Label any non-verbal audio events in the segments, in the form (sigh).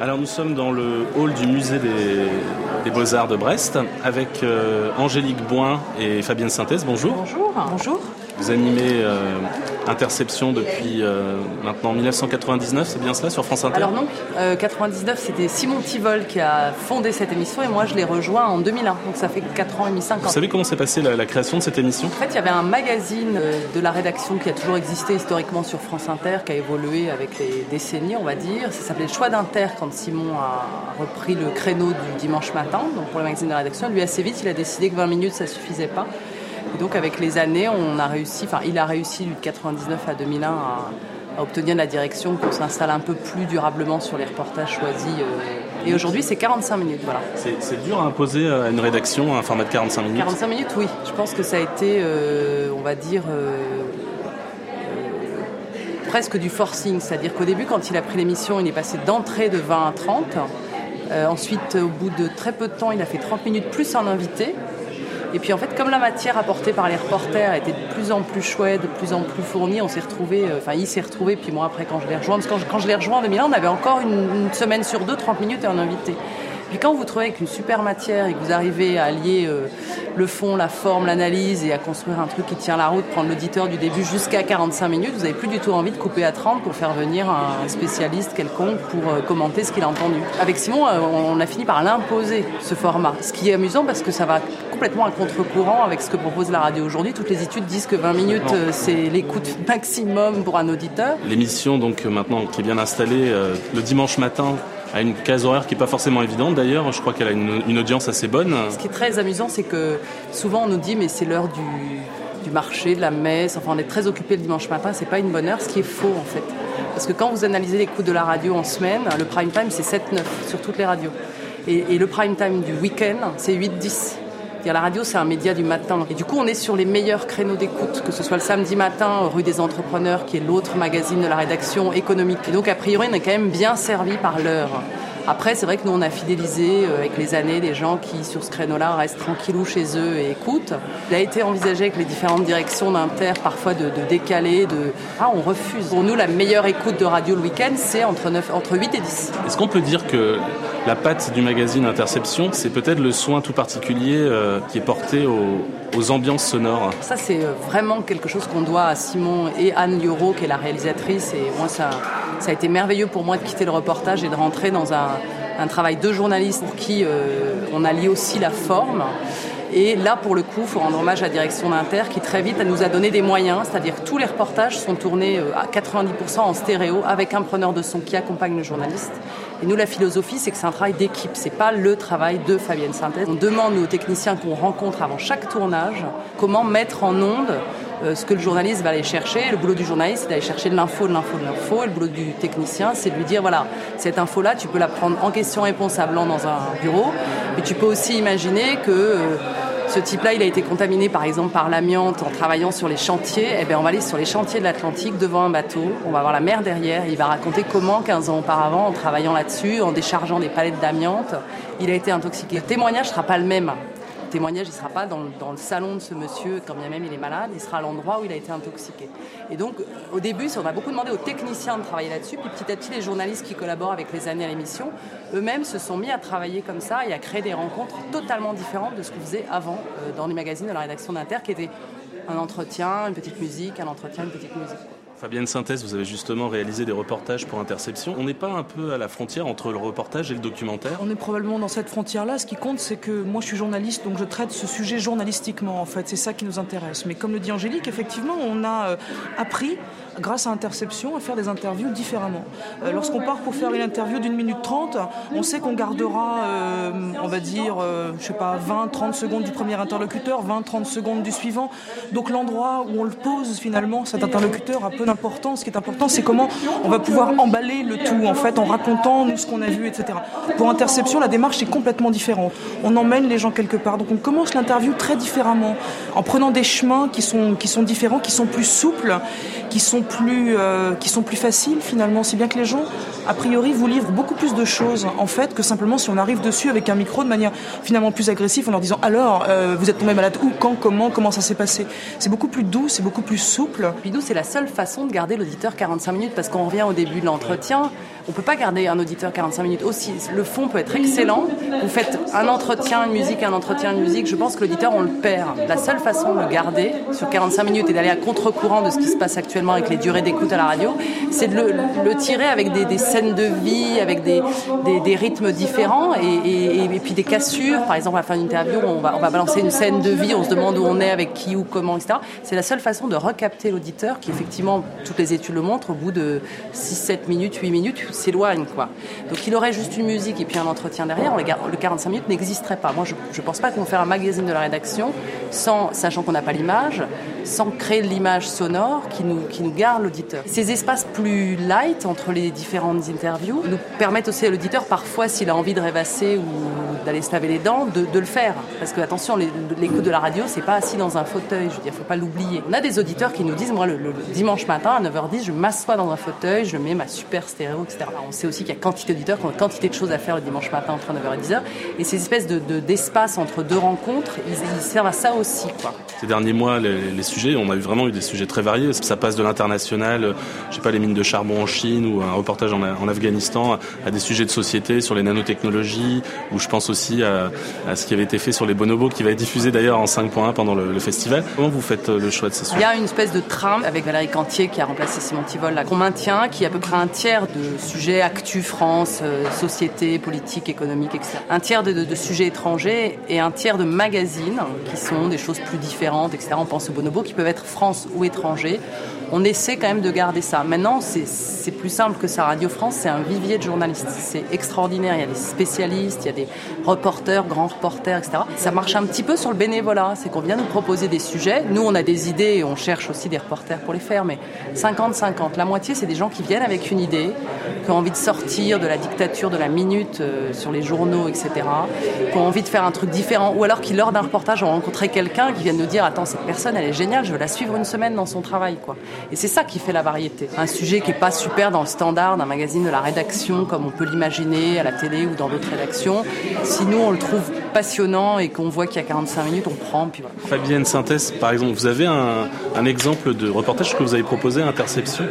Alors nous sommes dans le hall du musée des, Beaux-Arts de Brest avec euh, Angélique Boin et Fabienne Synthèse. Bonjour. Bonjour. Bonjour. Vous animez euh, Interception depuis euh, maintenant 1999, c'est bien cela, sur France Inter Alors non, 99 c'était Simon Tivol qui a fondé cette émission et moi je l'ai rejoint en 2001, donc ça fait 4 ans et demi, 5 ans. Vous savez comment s'est passée la, création de cette émission? En fait il y avait un magazine de la rédaction qui a toujours existé historiquement sur France Inter, qui a évolué avec les décennies on va dire, ça s'appelait Choix d'Inter quand Simon a repris le créneau du dimanche matin, donc pour le magazine de la rédaction, lui assez vite il a décidé que 20 minutes ça suffisait pas et donc avec les années, on a réussi, enfin il a réussi de 99 à 2001 à, obtenir la direction qu'on s'installe un peu plus durablement sur les reportages choisis. Euh, et aujourd'hui, c'est 45 minutes. Voilà. C'est dur à imposer à une rédaction un format de 45 minutes 45 minutes, oui. Je pense que ça a été, euh, on va dire, euh, presque du forcing. C'est-à-dire qu'au début, quand il a pris l'émission, il est passé d'entrée de 20 à 30. ensuite, au bout de très peu de temps, il a fait 30 minutes plus en invité. Et puis en fait, comme la matière apportée par les reporters était de plus en plus chouette, de plus en plus fournie, on s'est retrouvé, euh, enfin il s'est retrouvé, puis moi après quand je l'ai rejoint, parce que quand je, quand je l'ai rejoint en 2001, on avait encore une, semaine sur deux, 30 minutes et un invité. Puis quand vous trouvez avec une super matière et que vous arrivez à allier euh, le fond, la forme, l'analyse et à construire un truc qui tient la route, prendre l'auditeur du début jusqu'à 45 minutes, vous n'avez plus du tout envie de couper à 30 pour faire venir un spécialiste quelconque pour euh, commenter ce qu'il a entendu. Avec Simon, on a fini par l'imposer, ce format. Ce qui est amusant parce que ça va complètement à contre-courant avec ce que propose la radio aujourd'hui. Toutes les études disent que 20 minutes, c'est l'écoute maximum pour un auditeur. L'émission, donc maintenant, qui est bien installée le dimanche matin, à une case horaire qui n'est pas forcément évidente d'ailleurs. Je crois qu'elle a une, audience assez bonne. Ce qui est très amusant, c'est que souvent on nous dit mais c'est l'heure du, du, marché, de la messe, enfin on est très occupé le dimanche matin, c'est pas une bonne heure, ce qui est faux en fait. Parce que quand vous analysez les coûts de la radio en semaine, le prime time c'est 7-9 sur toutes les radios. Et, et le prime time du week-end c'est 8-10 la radio, c'est un média du matin. Et du coup, on est sur les meilleurs créneaux d'écoute, que ce soit le samedi matin, rue des entrepreneurs, qui est l'autre magazine de la rédaction économique. Et donc, a priori, on est quand même bien servi par l'heure. Après, c'est vrai que nous, on a fidélisé euh, avec les années des gens qui, sur ce créneau-là, restent tranquillou chez eux et écoutent. Il a été envisagé avec les différentes directions d'Inter, parfois de, décaler, de... Ah, on refuse. Pour nous, la meilleure écoute de radio le week-end, c'est entre 8 et 10. Est-ce qu'on peut dire que la patte du magazine Interception, c'est peut-être le soin tout particulier euh, qui est porté aux, ambiances sonores Ça, c'est euh, vraiment quelque chose qu'on doit à Simon et Anne Lioro, qui est la réalisatrice. Et moi, ça, a été merveilleux pour moi de quitter le reportage et de rentrer dans un, travail de journaliste pour qui euh, on a lié aussi la forme. Et là, pour le coup, il faut rendre hommage à la direction d'Inter qui très vite nous a donné des moyens, c'est-à-dire que tous les reportages sont tournés à 90% en stéréo avec un preneur de son qui accompagne le journaliste. Et nous, la philosophie, c'est que c'est un travail d'équipe, c'est pas le travail de Fabienne Synthèse. On demande aux techniciens qu'on rencontre avant chaque tournage comment mettre en onde euh, ce que le journaliste va aller chercher. Le boulot du journaliste, c'est d'aller chercher de l'info, de l'info, de l'info. Et le boulot du technicien, c'est de lui dire, voilà, cette info-là, tu peux la prendre en question-réponse à blanc dans un bureau. Mais tu peux aussi imaginer que... Ce type-là, il a été contaminé par exemple par l'amiante en travaillant sur les chantiers. Eh bien, on va aller sur les chantiers de l'Atlantique devant un bateau. On va voir la mer derrière. il va raconter comment, 15 ans auparavant, en travaillant là-dessus, en déchargeant des palettes d'amiante, il a été intoxiqué. Le témoignage ne sera pas le même témoignage, ne sera pas dans, le salon de ce monsieur, quand bien même il est malade, il sera à l'endroit où il a été intoxiqué. Et donc, au début, on a beaucoup demandé aux techniciens de travailler là-dessus, puis petit à petit, les journalistes qui collaborent avec les années à l'émission, eux-mêmes se sont mis à travailler comme ça et à créer des rencontres totalement différentes de ce qu'on faisait avant euh, dans les magazines de la rédaction d'Inter, qui était un entretien, une petite musique, un entretien, une petite musique. Fabienne Synthèse, vous avez justement réalisé des reportages pour Interception. On n'est pas un peu à la frontière entre le reportage et le documentaire On est probablement dans cette frontière-là. Ce qui compte, c'est que moi, je suis journaliste, donc je traite ce sujet journalistiquement, en fait. C'est ça qui nous intéresse. Mais comme le dit Angélique, effectivement, on a euh, appris grâce à Interception, à faire des interviews différemment. Euh, lorsqu'on part pour faire une interview d'une minute trente, on sait qu'on gardera, euh, on va dire, euh, je sais pas, 20, 30 secondes du premier interlocuteur, 20, 30 secondes du suivant. Donc l'endroit où on le pose finalement, cet interlocuteur a peu d'importance. Ce qui est important, c'est comment on va pouvoir emballer le tout, en fait, en racontant nous ce qu'on a vu, etc. Pour Interception, la démarche est complètement différente. On emmène les gens quelque part. Donc on commence l'interview très différemment, en prenant des chemins qui sont, qui sont différents, qui sont plus souples, qui sont plus, euh, qui sont plus faciles finalement, si bien que les gens, a priori, vous livrent beaucoup plus de choses en fait que simplement si on arrive dessus avec un micro de manière finalement plus agressive en leur disant alors euh, vous êtes tombé malade où, quand, comment, comment ça s'est passé? C'est beaucoup plus doux, c'est beaucoup plus souple. Puis nous, c'est la seule façon de garder l'auditeur 45 minutes parce qu'on revient au début de l'entretien. On peut pas garder un auditeur 45 minutes aussi. Le fond peut être excellent. Vous faites un entretien, une musique, un entretien, une musique. Je pense que l'auditeur, on le perd. La seule façon de le garder sur 45 minutes et d'aller à contre-courant de ce qui se passe actuellement avec les durées d'écoute à la radio, c'est de le, tirer avec des, scènes de vie, avec des, rythmes différents et, et, puis des cassures. Par exemple, à la fin d'une interview, on va, on va balancer une scène de vie, on se demande où on est, avec qui, ou comment, etc. C'est la seule façon de recapter l'auditeur qui, effectivement, toutes les études le montrent, au bout de 6, 7 minutes, 8 minutes, s'éloigne. Quoi. Donc il aurait juste une musique et puis un entretien derrière, le 45 minutes n'existerait pas. Moi, je ne pense pas qu'on fait un magazine de la rédaction sans, sachant qu'on n'a pas l'image, sans créer l'image sonore qui nous, qui nous garde l'auditeur. Ces espaces plus light entre les différentes interviews nous permettent aussi à l'auditeur, parfois, s'il a envie de rêvasser ou d'aller se laver les dents, de, de le faire. Parce que, attention, l'écoute de la radio, c'est pas assis dans un fauteuil, je veux dire, faut pas l'oublier. On a des auditeurs qui nous disent, moi, le, dimanche matin, à 9h10, je m'assois dans un fauteuil, je mets ma super stéréo, etc. on sait aussi qu'il y a quantité d'auditeurs qui ont quantité de choses à faire le dimanche matin entre 9h et 10h. Et ces espèces d'espaces de, entre deux rencontres, ils, servent à ça aussi. Quoi. Ces derniers mois, les, sujets, on a eu vraiment eu des sujets très variés. Ça passe de l'international, je sais pas, les mines de charbon en Chine ou un reportage en, en Afghanistan, à des sujets de société sur les nanotechnologies, ou je pense aussi à, ce qui avait été fait sur les bonobos, qui va être diffusé d'ailleurs en 5.1 pendant le, festival. Comment vous faites euh, le choix de ces Il y a une espèce de trame avec Valérie Cantier qui a remplacé Simon Tivol, qu'on maintient, qui est à peu près un tiers de sujets actu France, euh, société, politique, économique, etc. Un tiers de, de, sujets étrangers et un tiers de magazines qui sont des choses plus différentes, etc. On pense aux bonobos qui peuvent être France ou étrangers on essaie quand même de garder ça. Maintenant, c'est plus simple que ça. Radio France, c'est un vivier de journalistes. C'est extraordinaire. Il y a des spécialistes, il y a des reporters, grands reporters, etc. Ça marche un petit peu sur le bénévolat. C'est qu'on vient nous proposer des sujets. Nous, on a des idées et on cherche aussi des reporters pour les faire. Mais 50-50. La moitié, c'est des gens qui viennent avec une idée, qui ont envie de sortir de la dictature de la minute euh, sur les journaux, etc. Qui ont envie de faire un truc différent. Ou alors qui, lors d'un reportage, ont rencontré quelqu'un qui vient nous dire Attends, cette personne, elle est géniale, je veux la suivre une semaine dans son travail. quoi. Et c'est ça qui fait la variété. Un sujet qui n'est pas super dans le standard d'un magazine de la rédaction, comme on peut l'imaginer à la télé ou dans d'autres rédactions. Nous, on le trouve passionnant et qu'on voit qu'il y a 45 minutes, on prend. Puis voilà. Fabienne Synthèse, par exemple, vous avez un, un exemple de reportage que vous avez proposé, Interception?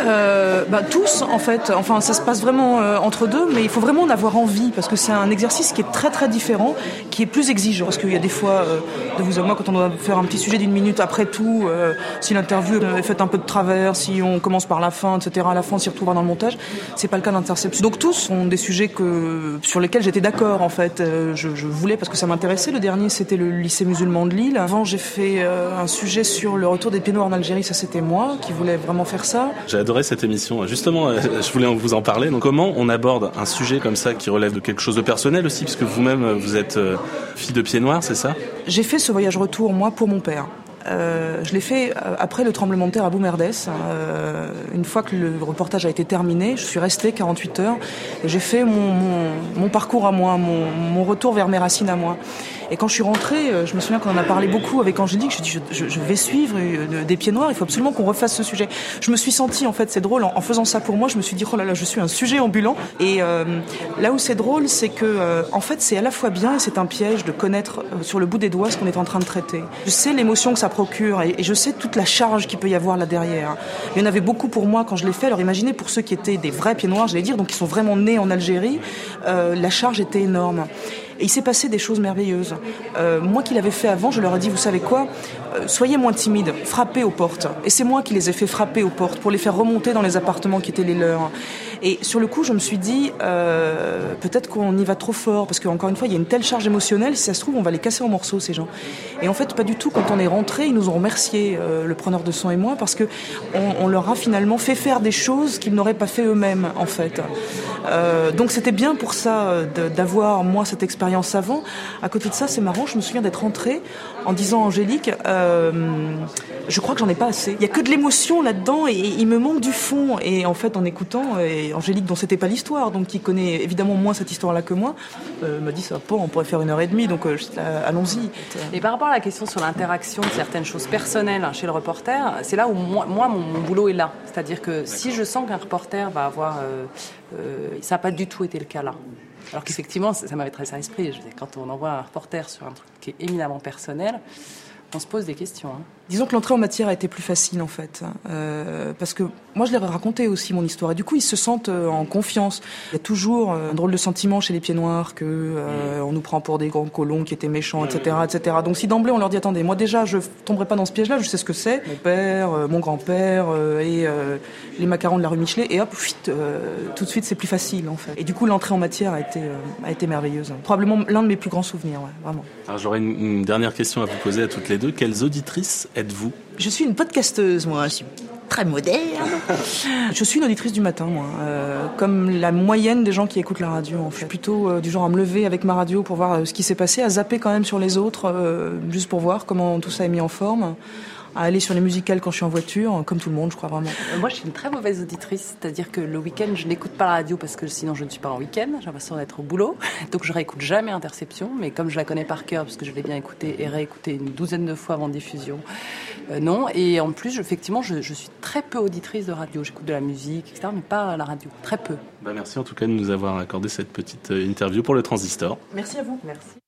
Euh, bah, tous en fait. Enfin, ça se passe vraiment euh, entre deux, mais il faut vraiment en avoir envie parce que c'est un exercice qui est très très différent, qui est plus exigeant. Parce qu'il y a des fois, euh, de vous à moi, quand on doit faire un petit sujet d'une minute après tout, euh, si l'interview est faite un peu de travers, si on commence par la fin, etc. À la fin, on s'y retrouvera dans le montage. C'est pas le cas d'Interception. Donc tous sont des sujets que sur lesquels j'étais d'accord en fait. Je, je, voulais parce que ça m'intéressait. Le dernier, c'était le lycée musulman de Lille. Avant, j'ai fait un sujet sur le retour des pieds noirs en Algérie. Ça, c'était moi qui voulais vraiment faire ça adoré cette émission. Justement, euh, je voulais vous en parler. Donc, comment on aborde un sujet comme ça qui relève de quelque chose de personnel aussi, puisque vous-même, euh, vous êtes euh, fille de pied noir, c'est ça? J'ai fait ce voyage retour, moi, pour mon père. Je l'ai fait après le tremblement de terre à Boumerdès. Une fois que le reportage a été terminé, je suis restée 48 heures et j'ai fait mon, parcours à moi, mon, retour vers mes racines à moi. Et quand je suis rentrée, euh, je me souviens qu'on en a parlé beaucoup avec Angélique, je dit je, je, vais suivre euh, des pieds noirs, il faut absolument qu'on refasse ce sujet. Je me suis sentie, en fait, c'est drôle, en, faisant ça pour moi, je me suis dit, oh là là, je suis un sujet ambulant. Et euh, là où c'est drôle, c'est que, en fait, c'est à la fois bien et c'est un piège de connaître sur le bout des doigts ce qu'on est en train de traiter. Je sais l'émotion que ça procure et, je sais toute la charge qu'il peut y avoir là derrière. Il y en avait beaucoup pour moi quand je l'ai fait. Alors imaginez pour ceux qui étaient des vrais pieds noirs, j'allais dire, donc qui sont vraiment nés en Algérie, la charge était énorme. Et il s'est passé des choses merveilleuses. Euh, moi qui l'avais fait avant, je leur ai dit, vous savez quoi euh, Soyez moins timides, frappez aux portes. Et c'est moi qui les ai fait frapper aux portes pour les faire remonter dans les appartements qui étaient les leurs. Et sur le coup, je me suis dit, euh, peut-être qu'on y va trop fort, parce qu'encore une fois, il y a une telle charge émotionnelle, si ça se trouve, on va les casser en morceaux, ces gens. Et en fait, pas du tout. Quand on est rentré, ils nous ont remercié, le preneur de son et moi, parce que on, leur a finalement fait faire des choses qu'ils n'auraient pas fait eux-mêmes, en fait. donc c'était bien pour ça d'avoir, moi, cette expérience avant. À côté de ça, c'est marrant, je me souviens d'être rentrée en disant à Angélique, euh, je crois que j'en ai pas assez. Il y a que de l'émotion là-dedans et, il me manque du fond. Et en fait, en écoutant, Angélique, dont c'était pas l'histoire, donc qui connaît évidemment moins cette histoire-là que moi, euh, m'a dit ça, pas, on pourrait faire une heure et demie, donc euh, allons-y. Et par rapport à la question sur l'interaction de certaines choses personnelles chez le reporter, c'est là où moi, mon, boulot est là. C'est-à-dire que si je sens qu'un reporter va avoir, ça n'a pas du tout été le cas là. Alors qu'effectivement, ça, m'avait traversé l'esprit. Quand on envoie un reporter sur un truc qui est éminemment personnel, on se pose des questions. Hein. Disons que l'entrée en matière a été plus facile en fait, euh, parce que moi je leur ai raconté aussi mon histoire et du coup ils se sentent euh, en confiance. Il y a toujours euh, un drôle de sentiment chez les pieds noirs que euh, on nous prend pour des grands colons qui étaient méchants, etc., etc. Donc si d'emblée on leur dit attendez, moi déjà je tomberai pas dans ce piège-là, je sais ce que c'est. Mon père, mon grand-père et les macarons de la rue Michelet et hop, tout de suite c'est plus facile en fait. Et du coup l'entrée en matière a été merveilleuse. Probablement l'un de mes plus grands souvenirs, vraiment. Alors j'aurais une dernière question à vous poser à toutes les deux. Quelles auditrices êtes-vous Je suis une podcasteuse, moi. Je suis très moderne. je suis une auditrice du matin, moi. Euh, comme la moyenne des gens qui écoutent la radio, fait. Je suis plutôt euh, du genre à me lever avec ma radio pour voir euh, ce qui s'est passé, à zapper quand même sur les autres, juste pour voir comment tout ça est mis en forme à aller sur les musicales quand je suis en voiture, comme tout le monde, je crois vraiment. Euh, Moi, je suis une très mauvaise auditrice, c'est-à-dire que le week-end, je n'écoute pas la radio parce que sinon je ne suis pas en week-end, j'ai l'impression d'être au boulot, (laughs) donc je réécoute jamais Interception, mais comme je la connais par cœur, parce que je l'ai bien écoutée et réécoutée une douzaine de fois avant diffusion, euh, non. Et en plus, je- effectivement, je, je suis très peu auditrice de radio, j'écoute de la musique, etc., mais pas la radio, très peu. Bah, Merci en tout cas de nous avoir accordé cette petite euh, interview pour le Transistor. Merci à vous. Merci.